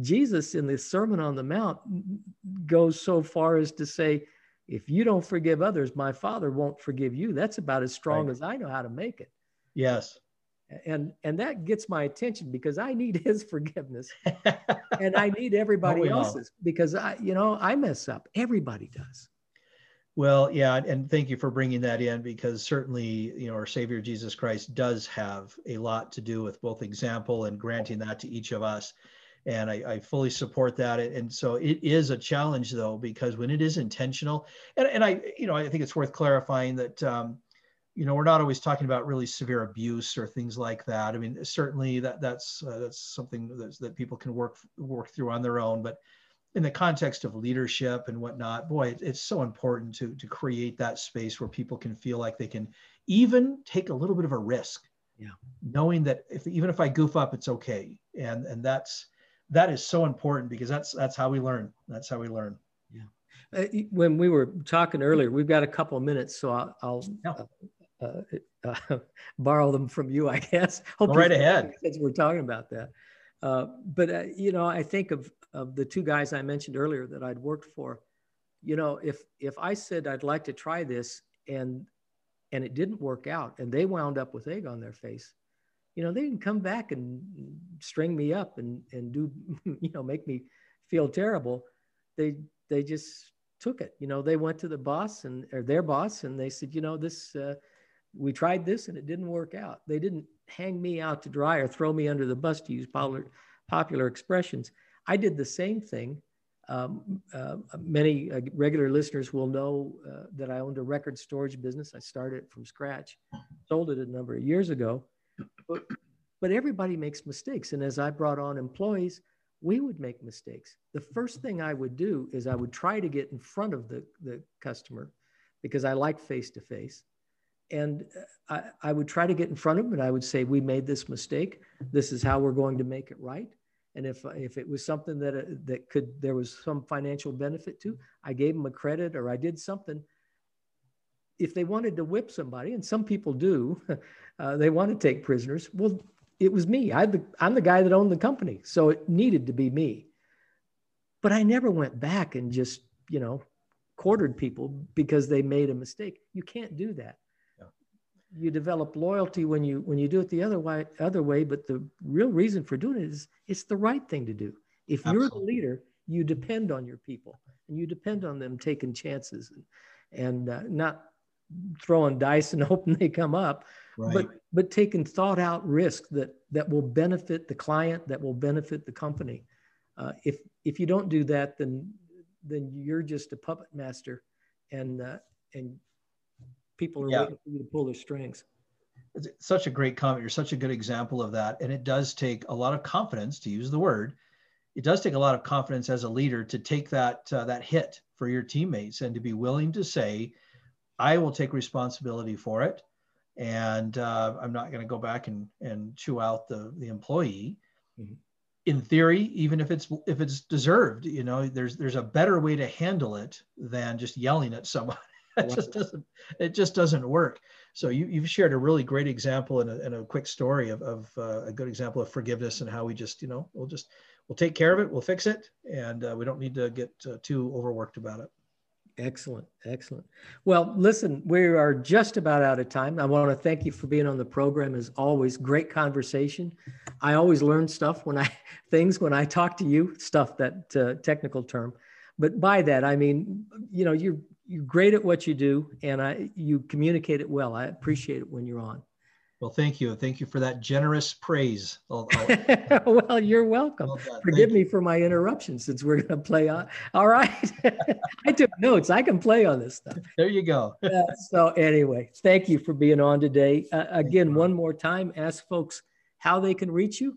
A: Jesus in the Sermon on the Mount goes so far as to say, if you don't forgive others, my father won't forgive you. That's about as strong right. as I know how to make it.
B: Yes.
A: And and that gets my attention because I need his forgiveness. and I need everybody else's because I, you know, I mess up. Everybody does.
B: Well, yeah, and thank you for bringing that in because certainly, you know, our Savior Jesus Christ does have a lot to do with both example and granting that to each of us. and I, I, fully support that. And so it is a challenge though, because when it is intentional, and, and I, you know, I think it's worth clarifying that, um, you know, we're not always talking about really severe abuse or things like that. I mean, certainly that that's uh, that's something that's, that people can work work through on their own. But in the context of leadership and whatnot, boy, it, it's so important to to create that space where people can feel like they can even take a little bit of a risk.
A: Yeah.
B: Knowing that if even if I goof up, it's okay. And and that's that is so important because that's that's how we learn. That's how we learn.
A: Yeah. Uh, when we were talking earlier, we've got a couple of minutes, so I'll, I'll uh, uh borrow them from you, I guess.
B: Hope right ahead.
A: Since we're talking about that, uh, but uh, you know, I think of of the two guys I mentioned earlier that I'd worked for. You know, if if I said I'd like to try this and and it didn't work out, and they wound up with egg on their face, you know, they didn't come back and string me up and, and do, you know, make me feel terrible. They, they just took it, you know, they went to the boss and, or their boss and they said, you know, this, uh, we tried this and it didn't work out. They didn't hang me out to dry or throw me under the bus to use popular, popular expressions. I did the same thing. Um, uh, many uh, regular listeners will know uh, that I owned a record storage business. I started it from scratch, sold it a number of years ago. But, but everybody makes mistakes. And as I brought on employees, we would make mistakes. The first thing I would do is I would try to get in front of the, the customer because I like face to face. And I, I would try to get in front of them and I would say, We made this mistake. This is how we're going to make it right. And if, if it was something that, uh, that could, there was some financial benefit to, I gave them a credit or I did something if they wanted to whip somebody, and some people do, uh, they want to take prisoners. Well, it was me. I, I'm the guy that owned the company, so it needed to be me. But I never went back and just, you know, quartered people because they made a mistake. You can't do that. You develop loyalty when you when you do it the other way. Other way, but the real reason for doing it is it's the right thing to do. If Absolutely. you're the leader, you depend on your people and you depend on them taking chances and, and uh, not throwing dice and hoping they come up, right. but but taking thought out risk that that will benefit the client, that will benefit the company. Uh, if if you don't do that, then then you're just a puppet master, and uh, and people are yeah. waiting for you to pull their strings.
B: It's such a great comment. You're such a good example of that, and it does take a lot of confidence to use the word. It does take a lot of confidence as a leader to take that uh, that hit for your teammates and to be willing to say, I will take responsibility for it. And uh, I'm not going to go back and, and chew out the, the employee. Mm-hmm. In theory, even if it's if it's deserved, you know, there's there's a better way to handle it than just yelling at someone. it just doesn't it just doesn't work. So you, you've shared a really great example and a, and a quick story of, of uh, a good example of forgiveness and how we just you know we'll just we'll take care of it, we'll fix it, and uh, we don't need to get uh, too overworked about it.
A: Excellent, excellent. Well, listen, we are just about out of time. I want to thank you for being on the program. As always, great conversation. I always learn stuff when I things when I talk to you, stuff that uh, technical term. But by that, I mean, you know, you're you're great at what you do, and I you communicate it well. I appreciate it when you're on.
B: Well, thank you. Thank you for that generous praise. I'll,
A: I'll... well, you're welcome. Well Forgive thank me you. for my interruption since we're going to play on. All right. I took notes. I can play on this stuff.
B: There you go.
A: uh, so, anyway, thank you for being on today. Uh, again, one more time, ask folks how they can reach you.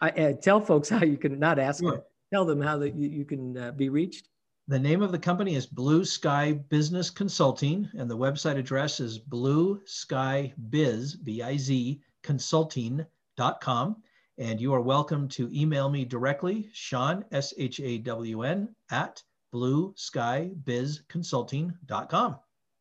A: I uh, tell folks how you can not ask sure. them, tell them how that you, you can uh, be reached.
B: The name of the company is Blue Sky Business Consulting, and the website address is Blue Sky Biz, B-I-Z, consulting.com. And you are welcome to email me directly, Shawn, S-H-A-W-N, at blue sky biz blueskybizconsulting.com.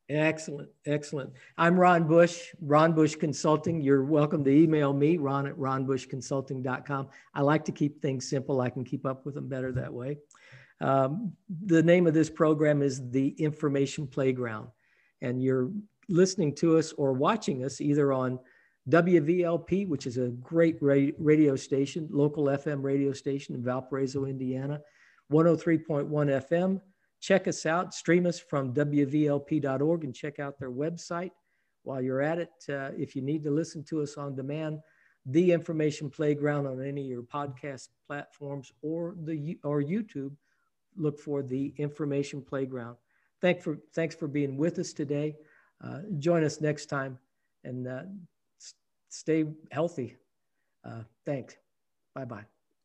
A: Excellent, excellent. I'm Ron Bush, Ron Bush Consulting. You're welcome to email me, ron at ronbushconsulting.com. I like to keep things simple. I can keep up with them better that way. Um, the name of this program is The Information Playground. And you're listening to us or watching us either on WVLP, which is a great radio station, local FM radio station in Valparaiso, Indiana, 103.1 FM. Check us out, stream us from WVLP.org and check out their website. While you're at it, uh, if you need to listen to us on demand, the Information Playground on any of your podcast platforms or the or YouTube. Look for the Information Playground. Thank for thanks for being with us today. Uh, join us next time and uh, stay healthy. Uh, thanks. Bye bye.